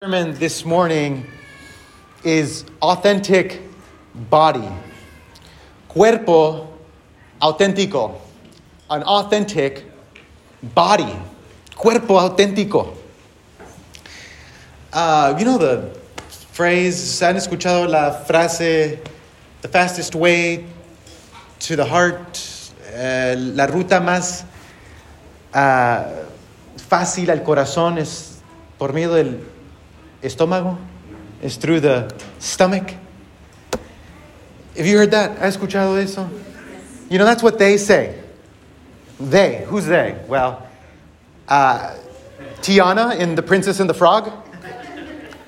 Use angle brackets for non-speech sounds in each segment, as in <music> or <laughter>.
sermon this morning is authentic body. Cuerpo auténtico. An authentic body. Cuerpo auténtico. Uh, you know the phrase, ¿han escuchado la frase, the fastest way to the heart, eh, la ruta más ah, fácil al corazón es por medio del estómago? Is through the stomach? Have you heard that? ¿Has escuchado eso? You know, that's what they say. They. Who's they? Well, uh, Tiana in The Princess and the Frog.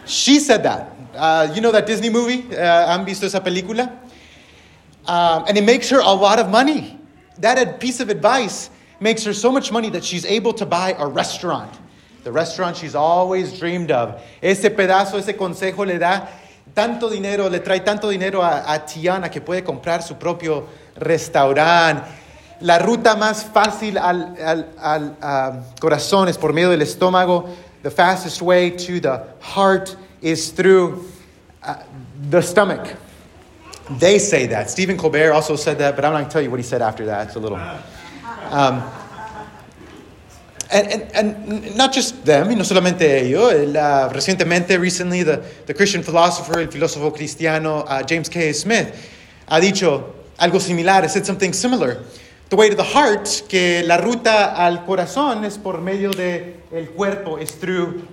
She said that. Uh, you know that Disney movie? Uh, ¿Han visto esa película? Um, and it makes her a lot of money. That piece of advice makes her so much money that she's able to buy a restaurant. The restaurant she's always dreamed of. Ese pedazo, ese consejo le da tanto dinero, le trae tanto dinero a, a Tiana que puede comprar su propio restaurante. La ruta más fácil al, al, al uh, corazón es por medio del estómago. The fastest way to the heart is through uh, the stomach. They say that. Stephen Colbert also said that, but I'm not going to tell you what he said after that. It's a little. Um, and, and, and not just them, y no solamente ellos. El, uh, recientemente, recently, the, the Christian philosopher, el filósofo cristiano uh, James K. Smith, ha dicho algo similar, said something similar. The way to the heart, que la ruta al corazón es por medio de el cuerpo, is through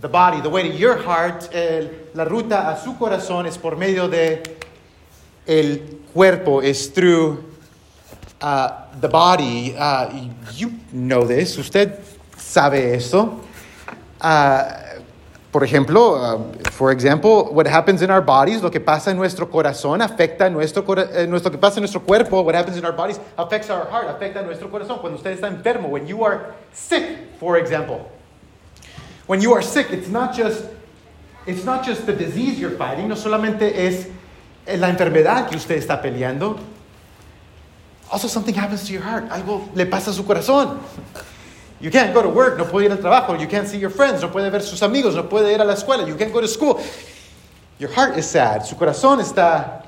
the body. The way to your heart, el, la ruta a su corazón es por medio de el cuerpo, is through uh, the body, uh, you know this, usted sabe eso. Uh, por ejemplo, uh, for example, what happens in our bodies, lo que pasa en nuestro corazón afecta nuestro, eh, nuestro que pasa en nuestro cuerpo, what happens in our bodies affects our heart, afecta nuestro corazón. Cuando usted está enfermo, when you are sick, for example, when you are sick, it's not just it's not just the disease you're fighting, no solamente es la enfermedad que usted está peleando, also something happens to your heart. Algo le pasa a su corazón. You can't go to work, no puede ir al trabajo. You can't see your friends, no puede ver sus amigos, no puede ir a la escuela. You can't go to school. Your heart is sad. Su corazón está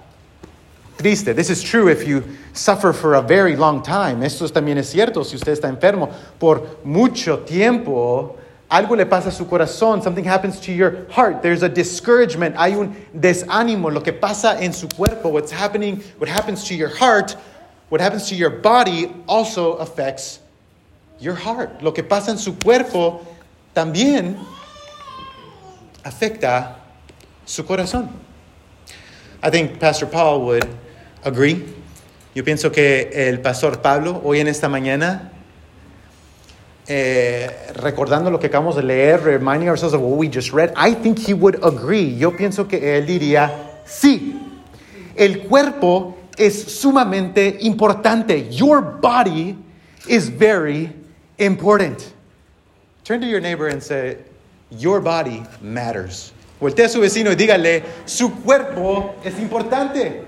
triste. This is true if you suffer for a very long time. Esto también es cierto si usted está enfermo por mucho tiempo. Algo le pasa a su corazón. Something happens to your heart. There's a discouragement. Hay un desánimo. Lo que pasa en su cuerpo. What's happening, what happens to your heart what happens to your body also affects your heart. Lo que pasa en su cuerpo también afecta su corazón. I think Pastor Paul would agree. Yo pienso que el pastor Pablo hoy en esta mañana, eh, recordando lo que acabamos de leer, reminding ourselves of what we just read, I think he would agree. Yo pienso que él diría, sí, el cuerpo es sumamente importante. Your body is very important. Turn to your neighbor and say, Your body matters. Voltea a su vecino y dígale, su cuerpo es importante.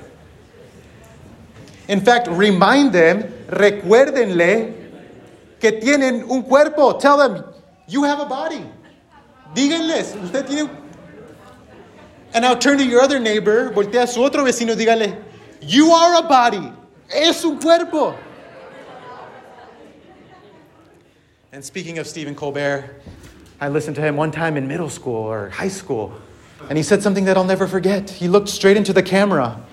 In fact, remind them, recuérdenle que tienen un cuerpo. Tell them, you have a body. Díganles, usted tiene. And now turn to your other neighbor, voltea a su otro vecino y dígale, you are a body. Es un cuerpo. And speaking of Stephen Colbert, I listened to him one time in middle school or high school, and he said something that I'll never forget. He looked straight into the camera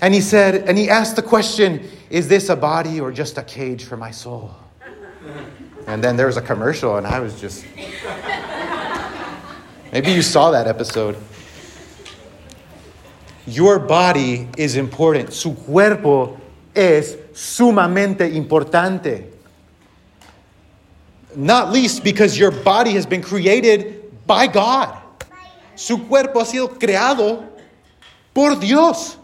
and he said, and he asked the question, Is this a body or just a cage for my soul? And then there was a commercial, and I was just. Maybe you saw that episode. Your body is important. Su cuerpo es sumamente importante. Not least because your body has been created by God. Su cuerpo ha sido creado por Dios.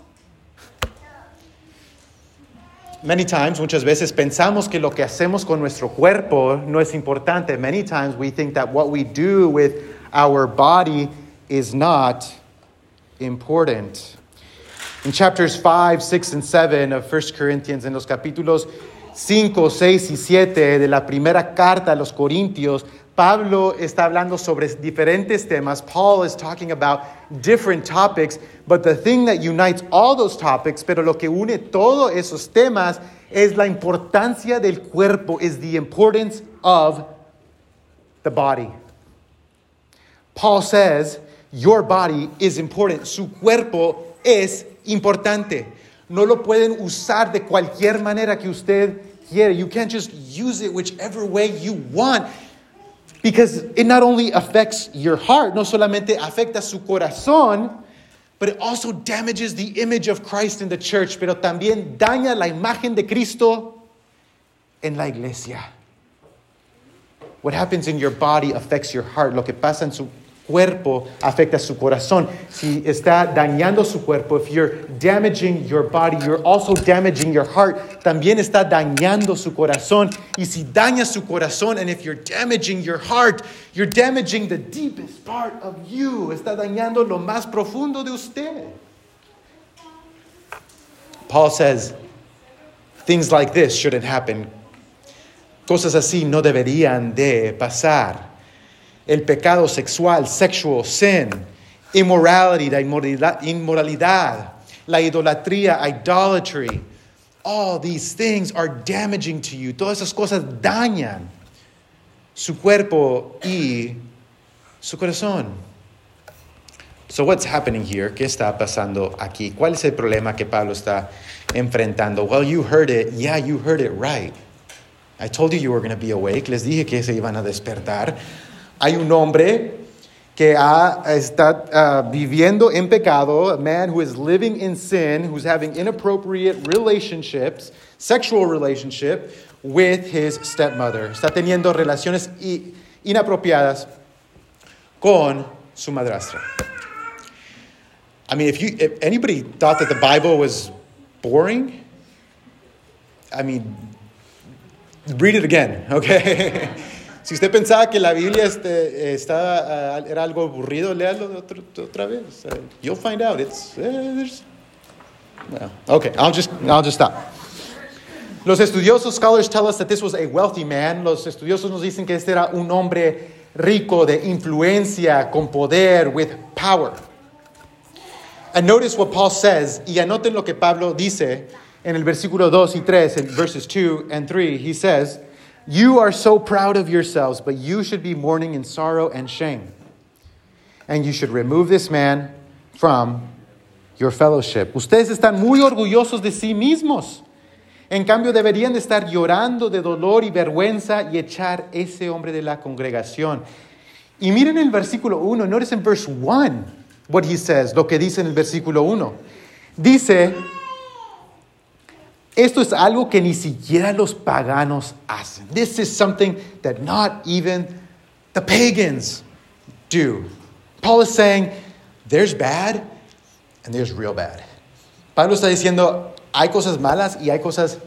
Many times, muchas veces pensamos que lo que hacemos con nuestro cuerpo no es importante. Many times we think that what we do with our body is not important. In chapters 5, 6, and 7 of 1 Corinthians, en los capítulos 5, 6 y 7 de la primera carta a los Corintios, Pablo está hablando sobre diferentes temas. Paul is talking about different topics, but the thing that unites all those topics, pero lo que une todos esos temas es la importancia del cuerpo, is the importance of the body. Paul says, Your body is important. Su cuerpo es importante. No lo pueden usar de cualquier manera que usted quiere. You can't just use it whichever way you want. Because it not only affects your heart, no solamente afecta su corazón, but it also damages the image of Christ in the church, pero también daña la imagen de Cristo en la iglesia. What happens in your body affects your heart. Lo que pasa en su cuerpo afecta su corazón. Si está dañando su cuerpo, if you're damaging your body, you're also damaging your heart. También está dañando su corazón. Y si daña su corazón, and if you're damaging your heart, you're damaging the deepest part of you. Está dañando lo más profundo de usted. Paul says things like this shouldn't happen. Cosas así no deberían de pasar el pecado sexual, sexual sin, immorality, la inmoralidad, la idolatría, idolatry. All these things are damaging to you. Todas esas cosas dañan su cuerpo y su corazón. So what's happening here? ¿Qué está pasando aquí? ¿Cuál es el problema que Pablo está enfrentando? Well, you heard it. Yeah, you heard it right. I told you you were going to be awake. Les dije que se iban a despertar. Hay un hombre que ha, está uh, viviendo en pecado, a man who is living in sin, who's having inappropriate relationships, sexual relationship with his stepmother. Está teniendo relaciones inapropiadas con su madrastra. I mean, if, you, if anybody thought that the Bible was boring, I mean, read it again, <laughs> okay? Si usted pensaba que la Biblia este, estaba, uh, era algo aburrido, léalo otra, otra vez. You'll find out. It's, uh, well, okay, I'll just, I'll just stop. Los estudiosos, scholars tell us that this was a wealthy man. Los estudiosos nos dicen que este era un hombre rico de influencia, con poder, with power. And notice what Paul says, y anoten lo que Pablo dice en el versículo 2 y 3, en verses 2 and 3. He says, You are so proud of yourselves, but you should be mourning in sorrow and shame. And you should remove this man from your fellowship. Ustedes están muy orgullosos de sí mismos. En cambio, deberían de estar llorando de dolor y vergüenza y echar ese hombre de la congregación. Y miren el versículo 1, notice in verse 1 what he says, lo que dice en el versículo 1. Dice, Esto es algo que ni siquiera los paganos hacen. This is something that not even the pagans do. Paul is saying, there's bad and there's real bad. Pablo está diciendo, hay cosas malas y hay cosas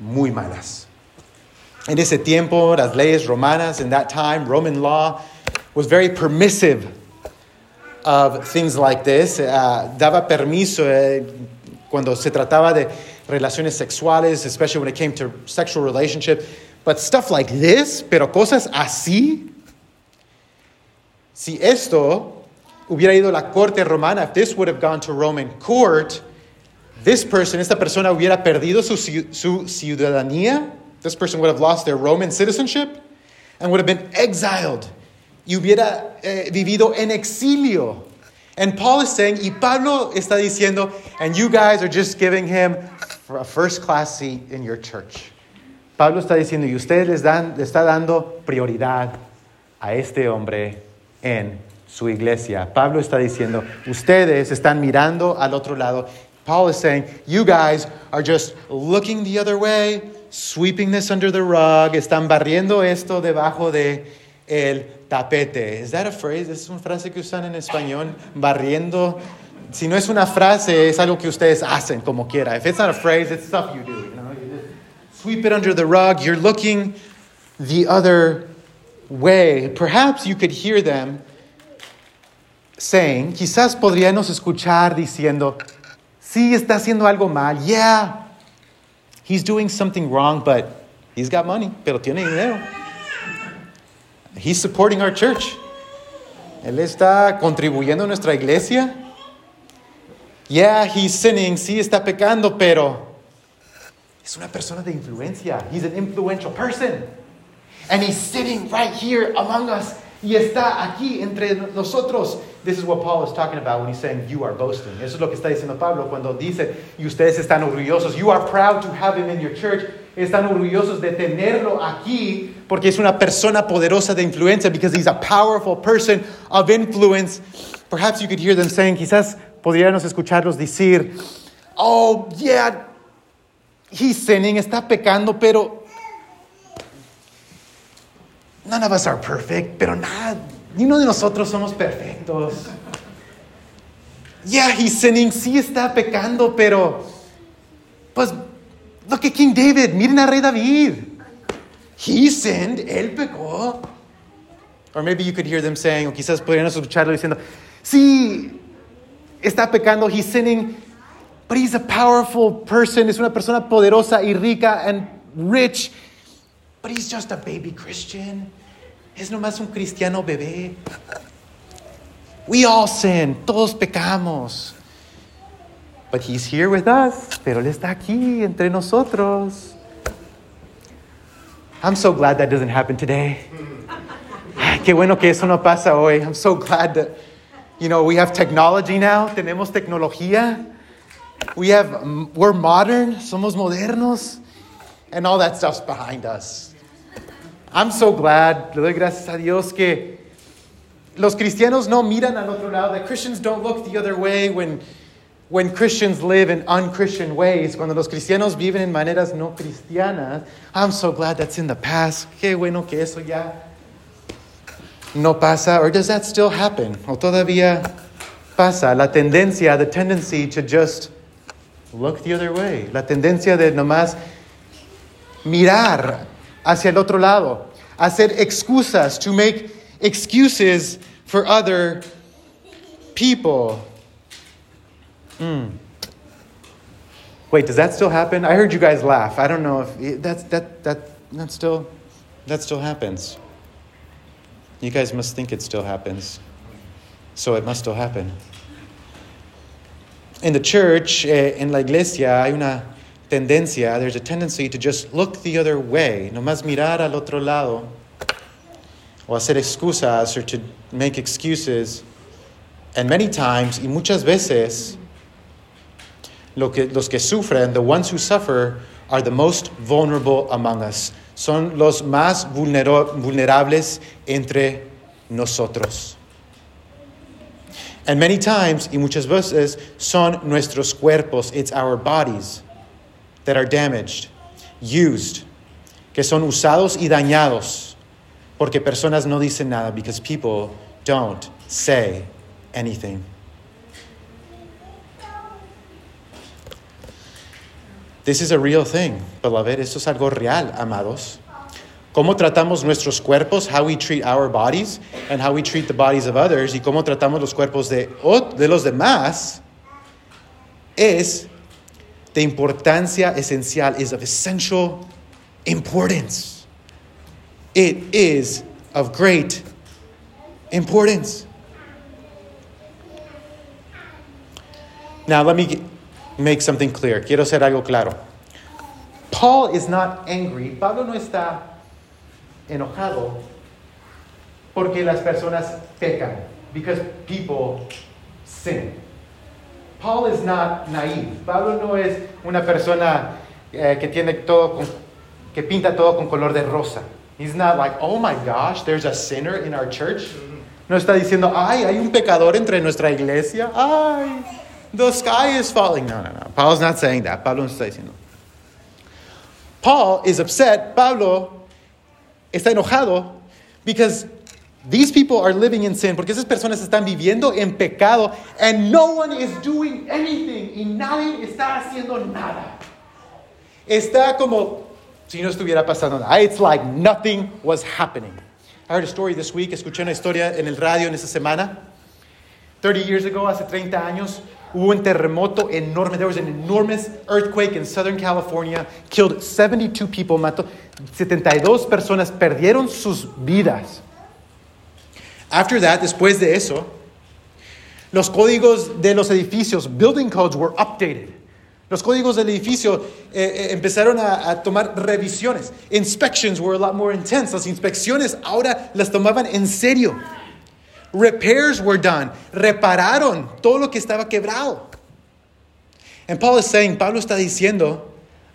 muy malas. En ese tiempo, las leyes romanas, in that time, Roman law was very permissive of things like this. Uh, daba permiso eh, cuando se trataba de relaciones sexuales, especially when it came to sexual relationship. But stuff like this, pero cosas así, si esto hubiera ido a la corte romana, if this would have gone to Roman court, this person, esta persona hubiera perdido su, su ciudadanía, this person would have lost their Roman citizenship and would have been exiled y hubiera eh, vivido en exilio. And Paul is saying, y Pablo está diciendo, and you guys are just giving him a first class seat in your church. Pablo está diciendo, y ustedes les dan, le está dando prioridad a este hombre en su iglesia. Pablo está diciendo, ustedes están mirando al otro lado. Paul is saying, you guys are just looking the other way, sweeping this under the rug, están barriendo esto debajo de el tapete. Is that a phrase? ¿Es una frase que usan en español? Barriendo si no es una frase, es algo que ustedes hacen como quiera. If it's not a phrase, it's stuff you do. You, know? you just sweep it under the rug. You're looking the other way. Perhaps you could hear them saying, quizás podríamos escuchar diciendo, sí, está haciendo algo mal. Yeah, he's doing something wrong, but he's got money, pero tiene dinero. He's supporting our church. Él está contribuyendo a nuestra iglesia. Yeah, he's sinning, sí está pecando, pero es una persona de influencia. He's an influential person. And he's sitting right here among us. Y está aquí entre nosotros. This is what Paul is talking about when he's saying, You are boasting. Eso es lo que está diciendo Pablo cuando dice, Y ustedes están orgullosos. You are proud to have him in your church. Están orgullosos de tenerlo aquí porque es una persona poderosa de influencia, because he's a powerful person of influence. Perhaps you could hear them saying, quizás podríamos escucharlos decir, Oh, yeah, he's sinning, está pecando, pero None of us are perfect, pero nada, ni uno de nosotros somos perfectos. Yeah, he's sinning, sí está pecando, pero pues look at King David, miren a Rey David. He sinned, él pecó. Or maybe you could hear them saying, o quizás podrían escucharlo diciendo, sí, está pecando, he's sinning, but he's a powerful person, es una persona poderosa y rica and rich. But he's just a baby Christian. Es nomás un cristiano bebé. We all sin, todos pecamos. But he's here with us, pero él está aquí entre nosotros. I'm so glad that doesn't happen today. Qué bueno que eso no pasa hoy. I'm so glad that, you know, we have technology now. Tenemos tecnología. We have, we're modern, somos modernos, and all that stuff's behind us. I'm so glad, le doy gracias a Dios que los cristianos no miran al otro lado, that Christians don't look the other way when, when Christians live in unchristian ways, cuando los cristianos viven en maneras no cristianas. I'm so glad that's in the past. Qué bueno que eso ya no pasa. Or does that still happen? O todavía pasa la tendencia, the tendency to just look the other way. La tendencia de nomás mirar hacia el otro lado, hacer excusas, to make excuses for other people. Mm. Wait, does that still happen? I heard you guys laugh. I don't know if that's that that that still that still happens. You guys must think it still happens. So it must still happen. In the church, eh, in la iglesia, hay una tendencia, there's a tendency to just look the other way, nomás mirar al otro lado, o hacer excusas, or to make excuses. And many times, y muchas veces, lo que, los que sufren, the ones who suffer, are the most vulnerable among us. Son los más vulnerables entre nosotros. And many times, y muchas veces, son nuestros cuerpos, it's our bodies that are damaged, used, que son usados y dañados, porque personas no dicen nada, because people don't say anything. This is a real thing, beloved. Esto es algo real, amados. Cómo tratamos nuestros cuerpos, how we treat our bodies, and how we treat the bodies of others, y cómo tratamos los cuerpos de, de los demás, es de importancia esencial, is of essential importance. It is of great importance. Now, let me make something clear. Quiero ser algo claro. Paul is not angry. Pablo no está enojado porque las personas pecan, because people sin. Paul is not naive. Pablo no es una persona eh, que tiene todo con, que pinta todo con color de rosa. He's not like, oh my gosh, there's a sinner in our church. No está diciendo, ay, hay un pecador entre nuestra iglesia. Ay, the sky is falling. No, no, no. Paul's not saying that. Pablo no está diciendo. Paul is upset. Pablo está enojado because these people are living in sin porque esas personas están viviendo en pecado and no one is doing anything y nadie está haciendo nada. Está como si no estuviera pasando nada. It's like nothing was happening. I heard a story this week, escuché una historia en el radio en esa semana. 30 years ago, hace 30 años, hubo un terremoto enorme. There was an enormous earthquake in Southern California, killed 72 people, mató 72 personas, perdieron sus vidas. After that, después de eso, los códigos de los edificios, building codes, were updated. Los códigos del edificio eh, eh, empezaron a, a, tomar revisiones. Inspections were a lot more intense. Las inspecciones ahora las tomaban en serio. Repairs were done. Repararon todo lo que estaba quebrado. And Paul is saying, Pablo está diciendo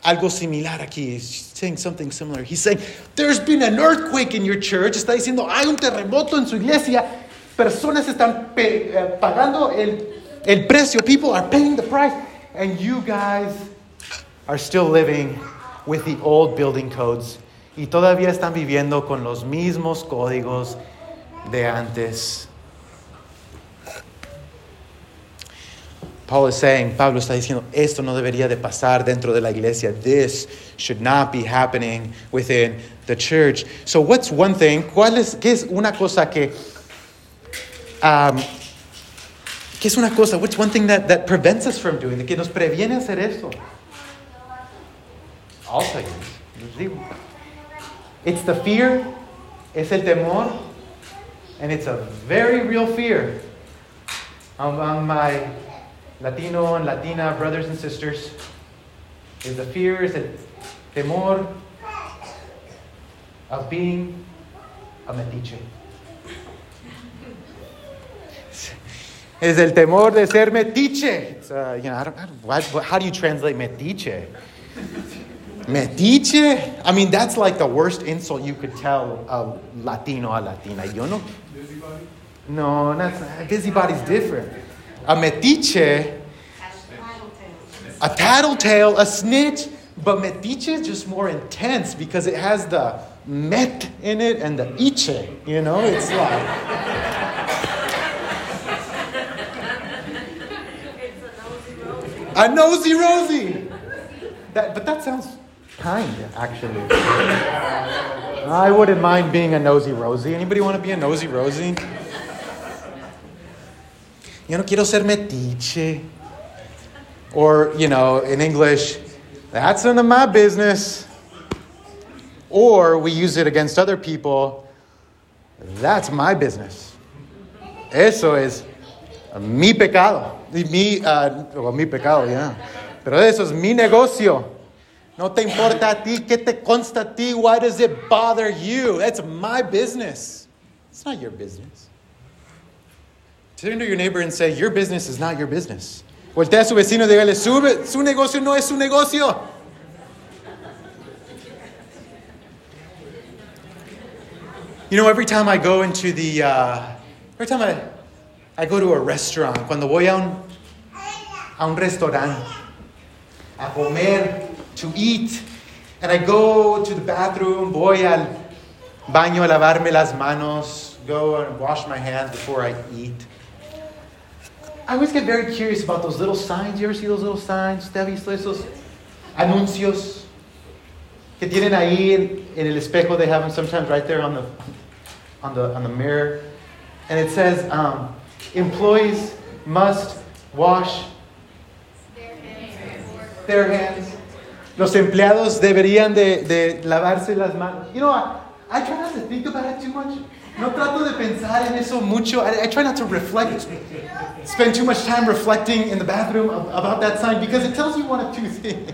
algo similar aquí. He's saying something similar. He's saying, there's been an earthquake in your church. Está diciendo, hay un terremoto en su iglesia. Personas están eh, pagando el, el precio. People are paying the price. And you guys are still living with the old building codes. Y todavía están viviendo con los mismos códigos de antes. Paul is saying, Pablo está diciendo, esto no debería de pasar dentro de la iglesia. This should not be happening within the church. So what's one thing? ¿Cuál es, qué es una cosa que, um, qué es una cosa? What's one thing that, that prevents us from doing? Que nos previene hacer. I'll tell you. It's the fear, es el temor, and it's a very real fear among my Latino and Latina brothers and sisters is the fear, is el temor of being a metiche. Es el temor de ser metiche. Uh, you know, I don't, I don't, what, how do you translate metiche? Metiche? I mean, that's like the worst insult you could tell a Latino a Latina. Yo no. Busybody? No, that's busybody's different. A metiche, a tattletale, a snitch, but metiche is just more intense because it has the met in it and the iche, you know? It's like. a nosy rosy. That, but that sounds kind, actually. I wouldn't mind being a nosy rosy. Anybody want to be a nosy rosy? Yo no quiero ser metiche. Or, you know, in English, that's none of my business. Or we use it against other people, that's my business. Eso es mi pecado. Mi, uh, well, mi pecado, yeah. Pero eso es mi negocio. No te importa a ti, ¿qué te consta a ti? Why does it bother you? That's my business. It's not your business. Turn to your neighbor and say, Your business is not your business. Voltea a su vecino y dígale, su, su negocio no es su negocio. You know, every time I go into the, uh, every time I, I go to a restaurant, cuando voy a un, a un restaurante, a comer, to eat, and I go to the bathroom, voy al baño a lavarme las manos, go and wash my hands before I eat. I always get very curious about those little signs. You ever see those little signs? ¿Usted esos anuncios que tienen ahí en, en el espejo? They have them sometimes right there on the, on the, on the mirror. And it says, um, employees must wash their hands. Los empleados deberían de, de lavarse las manos. You know, I, I try not to think about it too much. No trato de pensar en eso mucho. I, I try not to reflect, spend too much time reflecting in the bathroom about that sign because it tells you one of two <laughs> things.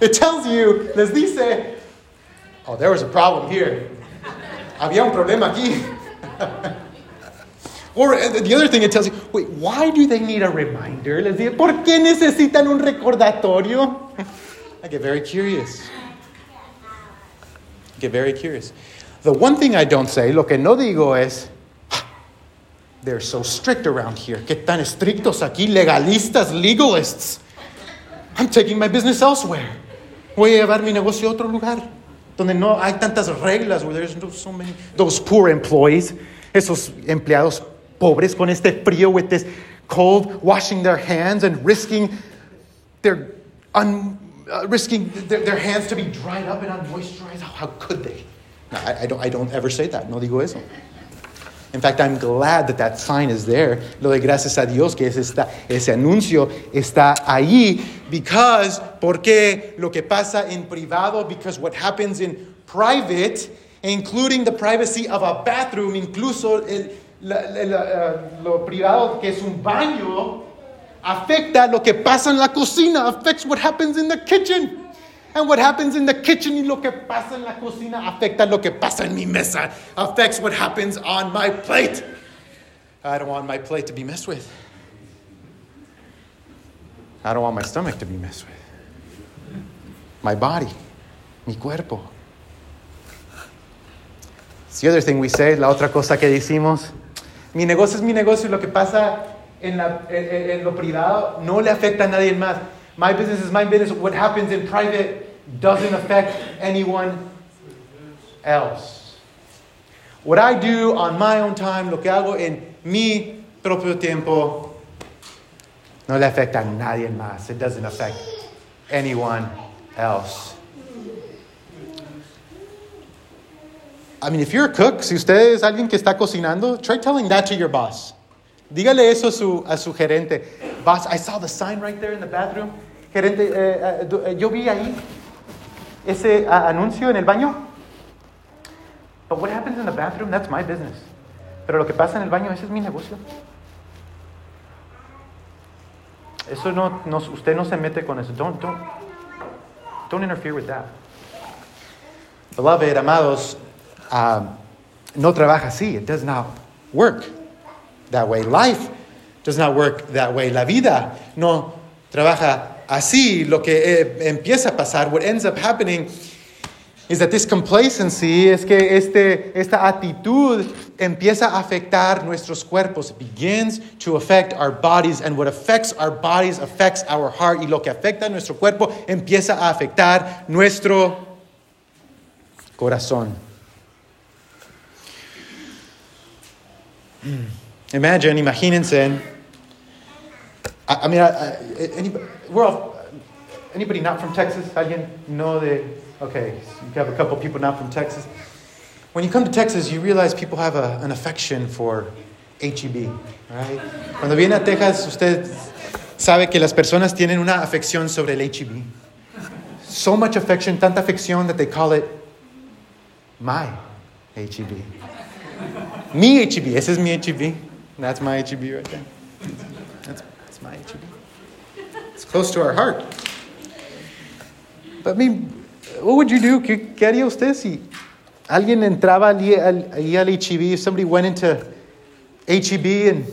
It tells you, les dice, oh, there was a problem here. Había un problema aquí. <laughs> Or uh, the other thing it tells you, wait, why do they need a reminder? Les dice, ¿por qué necesitan un recordatorio? <laughs> I get very curious. I get very curious. The one thing I don't say, lo que no digo es, ah, they're so strict around here. Qué tan estrictos aquí, legalistas, legalists. I'm taking my business elsewhere. Voy a llevar mi negocio a otro lugar donde no hay tantas reglas, where there's no, so many. Those poor employees, esos empleados pobres con este frío, with this cold, washing their hands and risking their, un, uh, risking their, their hands to be dried up and unmoisturized. How, how could they? No, I, I, don't, I don't ever say that. No digo eso. In fact, I'm glad that that sign is there. Lo de gracias a Dios que es esta, ese anuncio está ahí. Because, porque lo que pasa en privado, because what happens in private including the privacy of a bathroom, incluso el, la- la- la- eh, lo privado que es un baño, afecta lo que pasa en la cocina, affects what happens in the kitchen. And what happens in the kitchen y lo que pasa en la cocina afecta lo que pasa en mi mesa, affects what happens on my plate. I don't want my plate to be messed with. I don't want my stomach to be messed with. My body, mi cuerpo. It's the other thing we say, la otra cosa que decimos. Mi negocio es mi negocio lo que pasa en, la- en- en lo privado no le afecta a nadie más. My business is my business. What happens in private doesn't affect anyone else. What I do on my own time, lo que hago en mi propio tiempo, no le afecta a nadie más. It doesn't affect anyone else. I mean, if you're a cook, si usted es alguien que está cocinando, try telling that to your boss. Dígale eso a su, a su gerente. Boss, I saw the sign right there in the bathroom. Gerente, eh, eh, eh, yo vi ahí ese ah, anuncio en el baño. But what happens in the bathroom, that's my business. Pero lo que pasa en el baño, ese es mi negocio. Eso no, no- usted no se mete con eso. Don't, don't, don't interfere with that. Beloved, amados, um, no trabaja así. It does not work that way. Life does not work that way. La vida no trabaja así. Lo que eh, empieza a pasar, what ends up happening is that this complacency, es que este, esta actitud empieza a afectar nuestros cuerpos. Begins to affect our bodies, and what affects our bodies affects our heart. Y lo que afecta a nuestro cuerpo empieza a afectar nuestro corazón. Imagine, imagínense. I, I mean, I, I, anybody, we're all, anybody not from Texas? Alguien no de, okay, so you have a couple people not from Texas. When you come to Texas, you realize people have a, an affection for HEB, right? Cuando viene a Texas, usted sabe que las personas tienen una afección sobre el HEB. So much affection, tanta afección that they call it my HEB. Mi HEB, ese es mi HEB. That's my HEB right there. My. It's close to our heart. But I mean, what would you do? ¿Qué, qué haría usted si alguien entraba allí al, allí al HEB, somebody went into HEB and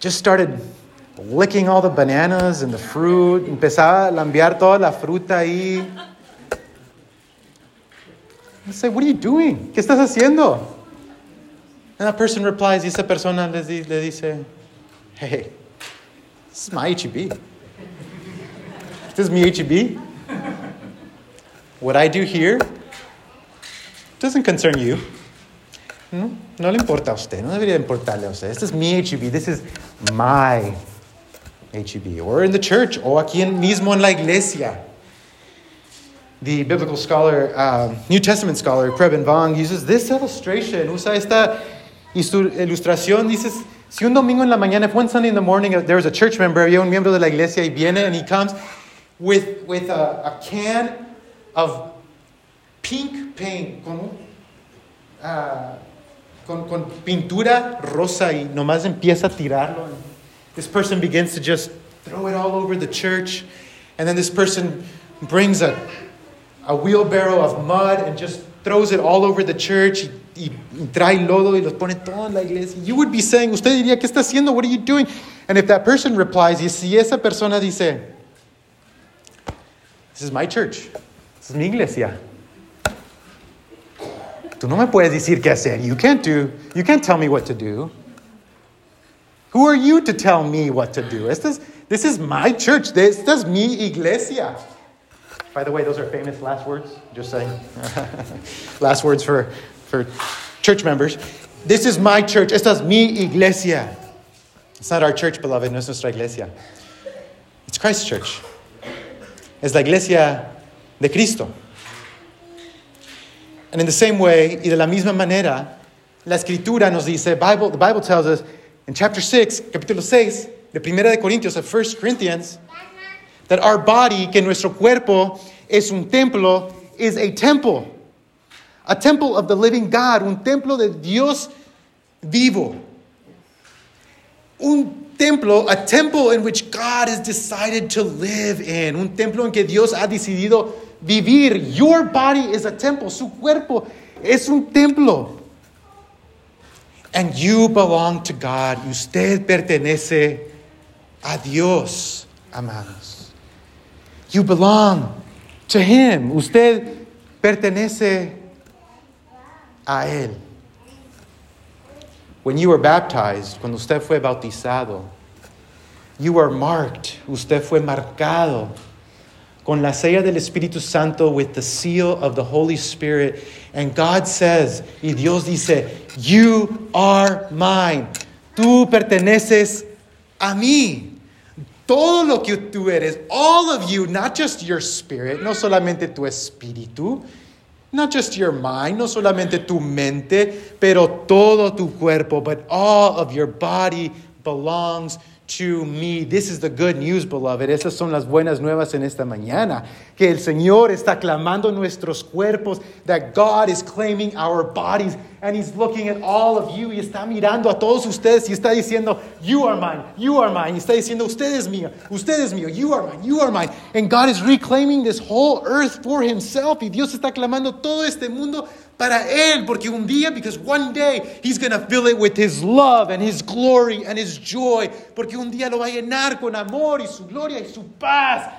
just started licking all the bananas and the fruit, empezaba a lambear toda la fruta ahí. I say, what are you doing? ¿Qué estás haciendo? And that person replies, y esa persona le dice, hey, this is my HEB. This is mi HEB. What I do here doesn't concern you. No, no le importa a usted, no debería importarle a usted. This is mi HEB, this is my HEB. Or in the church, o aquí en- mismo en la iglesia. The biblical scholar, um, New Testament scholar, Preben Vang, uses this illustration. Usa esta ilustración. Dices, si un domingo en la mañana, if one Sunday in the morning uh, there was a church member, había un miembro de la iglesia y viene and he comes with, with a, a can of pink paint, con, ah, con, con pintura rosa y nomás empieza a tirarlo. And this person begins to just throw it all over the church. And then this person brings a, a wheelbarrow of mud and just throws it all over the church y, trae lodo y los pone todo en la iglesia. You would be saying, usted diría, ¿qué está haciendo? What are you doing? And if that person replies, y si esa persona dice, this is my church, this is mi iglesia. Tú no me puedes decir qué hacer. You can't do, you can't tell me what to do. Who are you to tell me what to do? This is, my church. This, this is mi iglesia. By the way, those are famous last words. Just saying. <laughs> last words for, for church members. This is my church. Esta es mi iglesia. It's not our church, beloved. No es nuestra iglesia. It's Christ's church. Es la iglesia de Cristo. And in the same way, y de la misma manera, la escritura nos dice, Bible, the Bible tells us in chapter 6, capítulo 6, de Primera de Corintios, of 1 Corinthians, that our body, que nuestro cuerpo es un templo, is a temple a temple of the living God, un templo de Dios vivo. Un templo, a temple in which God has decided to live in, un templo en que Dios ha decidido vivir. Your body is a temple, su cuerpo es un templo. And you belong to God. Usted pertenece a Dios, amados. You belong to Him. Usted pertenece a Él. When you were baptized, cuando usted fue bautizado, you were marked. Usted fue marcado con la sella del Espíritu Santo with the seal of the Holy Spirit. And God says, y Dios dice, You are mine. Tú perteneces a mí. Todo lo que tú eres, all of you, not just your spirit, no solamente tu espíritu, not just your mind, no solamente tu mente, pero todo tu cuerpo, but all of your body belongs to me. This is the good news, beloved. Esas son las buenas nuevas en esta mañana. Que el Señor está clamando nuestros cuerpos, that God is claiming our bodies, and He's looking at all of you, y está mirando a todos ustedes, y está diciendo, You are mine, you are mine. Y está diciendo, Usted es mío, usted es mío, you are mine, you are mine. And God is reclaiming this whole earth for Himself, y Dios está clamando todo este mundo para Él, porque un día, because one day He's going to fill it with His love and His glory and His joy, porque un día lo va a llenar con amor y su gloria y su paz.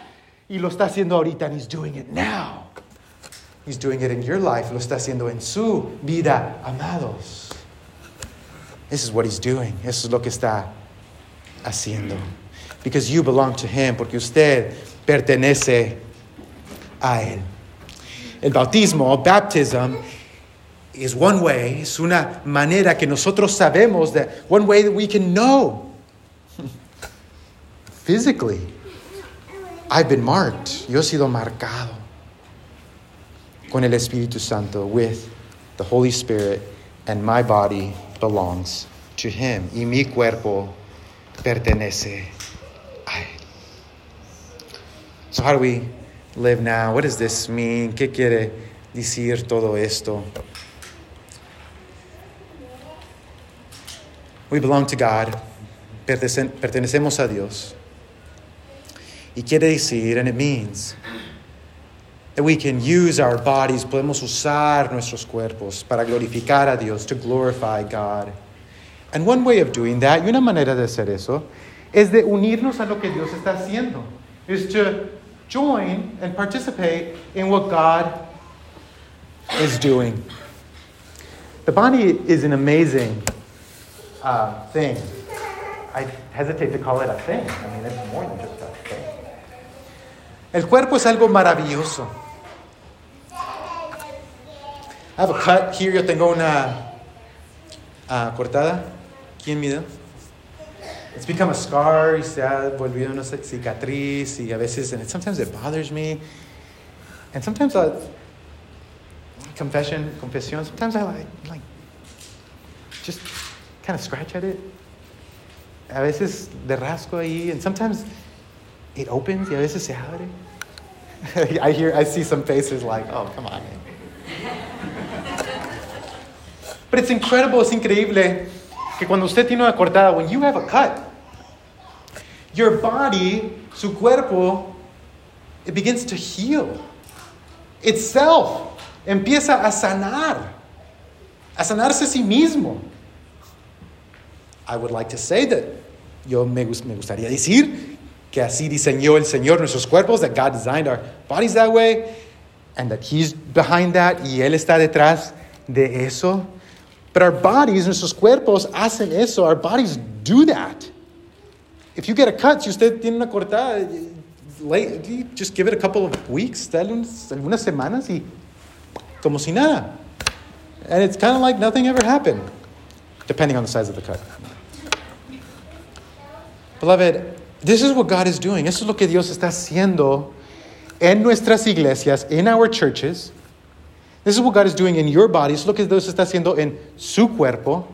Y lo está haciendo ahorita, and He's doing it now. He's doing it in your life, lo está haciendo en su vida, amados. This is what He's doing. Eso es lo que está haciendo. Because you belong to Him, porque usted pertenece a Él. El bautismo, baptism, is one way, es una manera que nosotros sabemos that one way that we can know <laughs> physically. I've been marked. Yo he sido marcado con el Espíritu Santo with the Holy Spirit and my body belongs to him y mi cuerpo pertenece a él. So how do we live now? What does this mean? ¿Qué quiere decir todo esto? We belong to God. Pertenecemos a Dios. Y quiere decir, and it means, that we can use our bodies, podemos usar nuestros cuerpos para glorificar a Dios, to glorify God. And one way of doing that, y una manera de hacer eso, es de unirnos a lo que Dios está haciendo. Is to join and participate in what God is doing. The body is an amazing uh, thing. I hesitate to call it a thing. I mean, it's more than just a thing. El cuerpo es algo maravilloso. I have a cut here. Yo tengo una uh, cortada aquí en mi dedo. It's become a scar y se ha volvido una cicatriz y a veces, and it, sometimes it bothers me. And sometimes I, confession, confesión, sometimes I like, like just kind of scratch at it. A veces de rasco ahí, and sometimes it opens y a veces se abre. <laughs> I hear, I see some faces like, oh, come on. But it's incredible, es increíble que cuando usted tiene una cortada, when you have a cut, your body, su cuerpo, it begins to heal itself. Empieza a sanar, a sanarse a sí mismo. I would like to say that yo me, me gustaría decir que así diseñó el Señor nuestros cuerpos, that God designed our bodies that way, and that He's behind that, y Él está detrás de eso. But our bodies, nuestros cuerpos hacen eso. Our bodies do that. If you get a cut, si usted tiene una cortada, late, just give it a couple of weeks, dale unas, algunas semanas y como si nada. And it's kind of like nothing ever happened, depending on the size of the cut. Beloved, this is what God is doing. Eso es lo que Dios está haciendo en nuestras iglesias, in our churches. This is what God is doing in your body. bodies. Lo que Dios está haciendo en su cuerpo.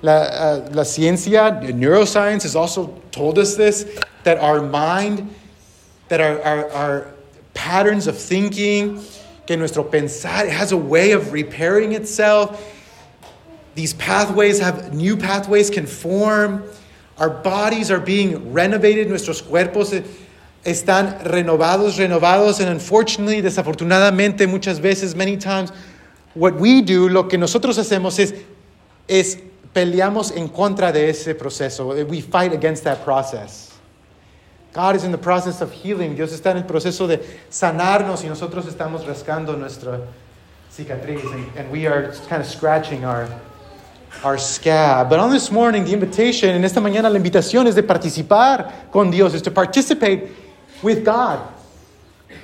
La, uh, la ciencia, neuroscience has also told us this, that our mind, that our, our, our patterns of thinking que nuestro pensar it has a way of repairing itself. These pathways have new pathways can form. Our bodies are being renovated, nuestros cuerpos están renovados, renovados, and unfortunately, desafortunadamente, muchas veces, many times, what we do, lo que nosotros hacemos es, es peleamos en contra de ese proceso. We fight against that process. God is in the process of healing. Dios está en el proceso de sanarnos y nosotros estamos rascando nuestra cicatriz and, and we are kind of scratching our, our scab. But on this morning, the invitation, en esta mañana la invitación es de participar con Dios, is to participate with God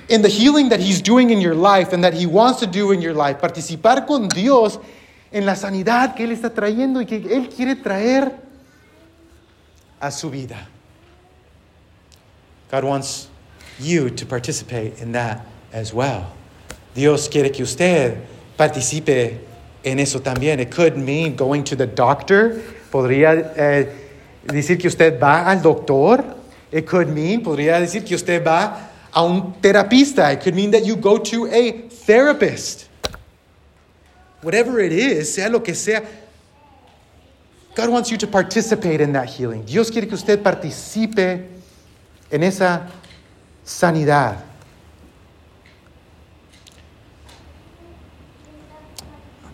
in the healing that He's doing in your life and that He wants to do in your life. Participar con Dios en la sanidad que Él está trayendo y que Él quiere traer a su vida. God wants you to participate in that as well. Dios quiere que usted participe en eso también. It could mean going to the doctor. Podría eh, decir que usted va al doctor. It could mean, podría decir que usted va a un terapista. It could mean that you go to a therapist. Whatever it is, sea lo que sea, God wants you to participate in that healing. Dios quiere que usted participe en esa sanidad.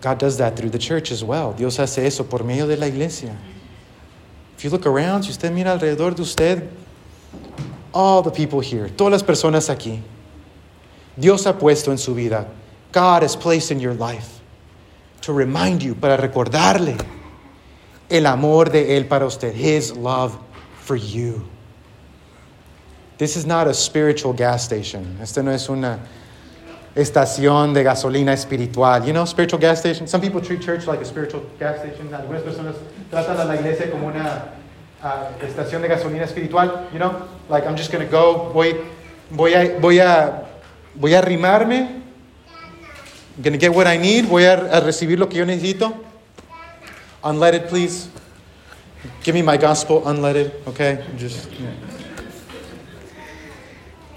God does that through the church as well. Dios hace eso por medio de la iglesia. If you look around, si usted mira alrededor de usted, all the people here, todas las personas aquí, Dios ha puesto en su vida. God has placed in your life to remind you, para recordarle el amor de Él para usted, His love for you. This is not a spiritual gas station. Este no es una estación de gasolina espiritual. You know, spiritual gas station. Some people treat church like a spiritual gas station. Algunas personas tratan a la iglesia como una uh, estación de gasolina espiritual. You know, like I'm just to go, voy, voy a, voy a, voy a arrimarme. I'm to get what I need. Voy a, a recibir lo que yo necesito. Unleaded, please. Give me my gospel unleaded, okay? Just. Yeah.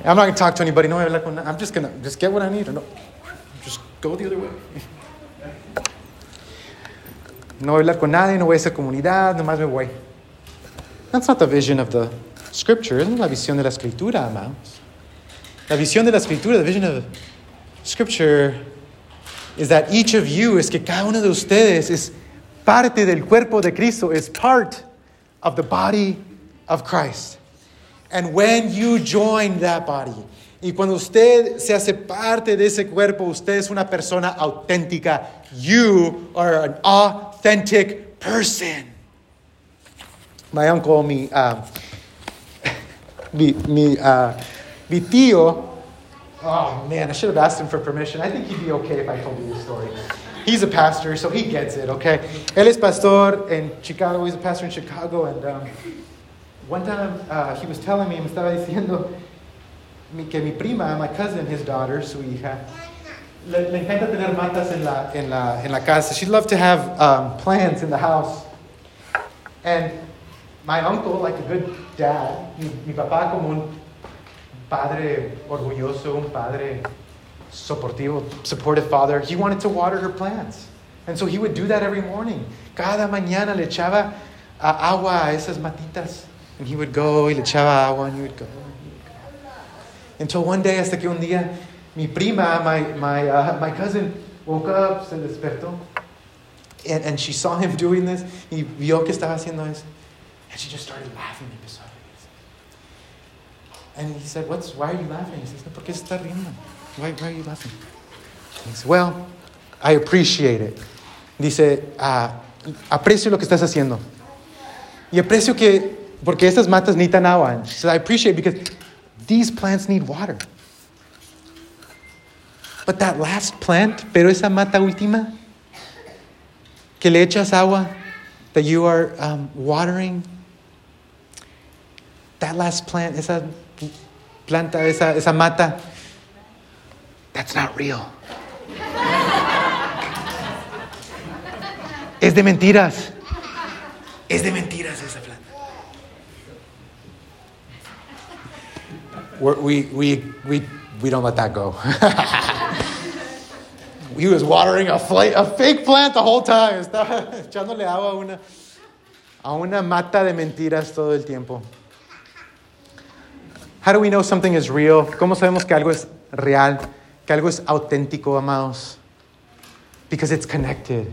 I'm not going to talk to anybody. No, I'm just going to just get what I need. No, just go the other way. No voy a hablar con nadie, no voy a hacer comunidad, nomás me voy. That's not the vision of the scripture. Isn't la visión de la escritura, amados. La visión de la escritura, the vision of scripture is that each of you, es que cada uno de ustedes es parte del cuerpo de Cristo, is part of the body of Christ. And when you join that body, y cuando usted se hace parte de ese cuerpo, usted es una persona auténtica. You are an authentic person. My uncle, mi, uh, mi, mi, uh, mi tío, oh man, I should have asked him for permission. I think he'd be okay if I told you this story. He's a pastor, so he gets it, okay? Él es pastor en Chicago, he's a pastor in Chicago, and um, one time uh, he was telling me, me estaba diciendo que mi prima, my cousin, his daughter, su hija, le, le encanta tener matas en la, en la, en la casa. She loved to have um, plants in the house. And my uncle, like a good dad, mi, mi papá como un padre orgulloso, un padre soportivo, supportive father, he wanted to water her plants. And so he would do that every morning. Cada mañana le echaba uh, agua a esas matitas. And he would go y le echaba agua and he would go. Until one day, hasta que un día, mi prima, my, my, uh, my cousin, woke up, se despertó, and, and she saw him doing this, y vio que estaba haciendo eso, and she just started laughing. And he said, What's, why are you laughing? He says, ¿Por qué está riendo? Why, why are you laughing? He said, Well, I appreciate it. Dice, ah, aprecio lo que estás haciendo. Y aprecio que Porque estas matas necesitan agua. She said, I appreciate because these plants need water. But that last plant, pero esa mata última, que le echas agua, that you are um, watering, that last plant, esa planta, esa, esa mata, that's not real. <laughs> es de mentiras. Es de mentiras esa planta. We're, we, we, we, we don't let that go. <laughs> he was watering a, fla- a fake plant the whole time. Estaba <laughs> echándole agua a una, a una mata de mentiras todo el tiempo. How do we know something is real? ¿Cómo sabemos que algo es real? Que algo es auténtico, amados? Because it's connected.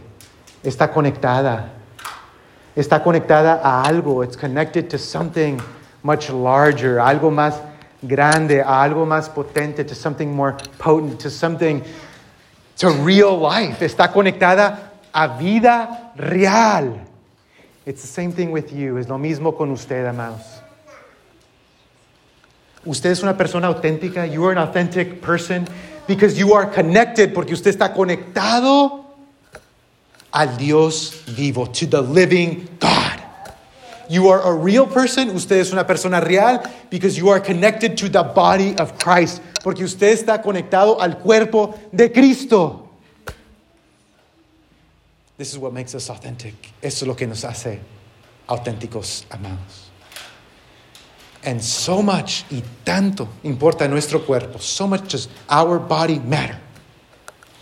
Está conectada. Está conectada a algo. It's connected to something much larger, algo más grande, a algo más potente, to something more potent, to something, to real life. Está conectada a vida real. It's the same thing with you. Es lo mismo con usted, amados. Usted es una persona auténtica. You are an authentic person because you are connected, porque usted está conectado al Dios vivo, to the living God. You are a real person, usted es una persona real, because you are connected to the body of Christ, porque usted está conectado al cuerpo de Cristo. This is what makes us authentic. Eso es lo que nos hace auténticos, amados. And so much y tanto importa nuestro cuerpo, so much does our body matter.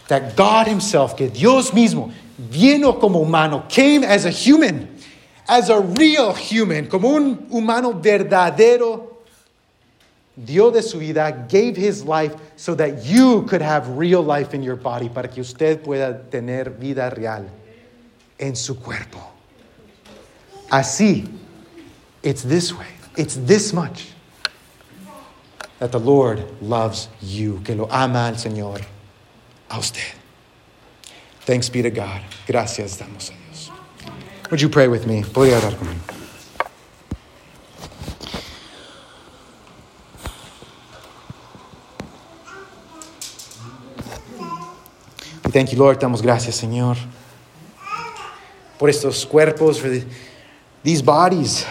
That God Himself, que Dios mismo, vino como humano, came as a human, as a real human, como un humano verdadero, dio de su vida, gave His life so that you could have real life in your body, para que usted pueda tener vida real en su cuerpo. Así, it's this way. It's this much that the Lord loves you, que lo ama el Señor a usted. Thanks be to God. Gracias damos. Would you pray with me? We thank you, Lord. Damos gracias, Señor, por estos cuerpos, for the- these bodies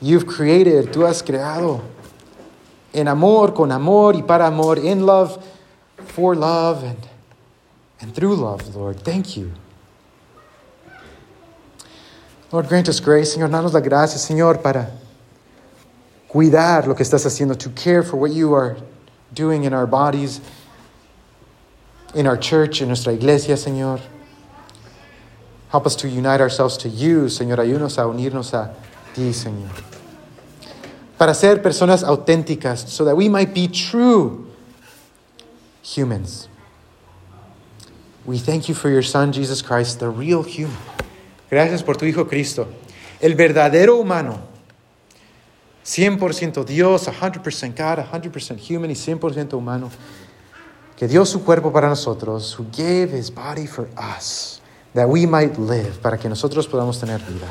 you've created, tú has creado en amor, con amor y para amor, in love, for love, and, and through love, Lord. Thank you. Lord, grant us grace, Señor. Danos la gracia, Señor, para cuidar lo que estás haciendo, to care for what you are doing in our bodies, in our church, in nuestra iglesia, Señor. Help us to unite ourselves to you, Señor. Ayúdanos a unirnos a ti, Señor. Para ser personas auténticas, so that we might be true humans. We thank you for your Son, Jesus Christ, the real human. Gracias por tu Hijo Cristo, el verdadero humano. 100% Dios, 100% God, 100% human y 100% humano. Que dio su cuerpo para nosotros, who gave his body for us, that we might live, para que nosotros podamos tener vida.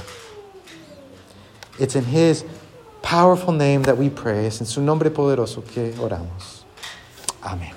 It's in his powerful name that we pray. Es en su nombre poderoso que oramos. Amén.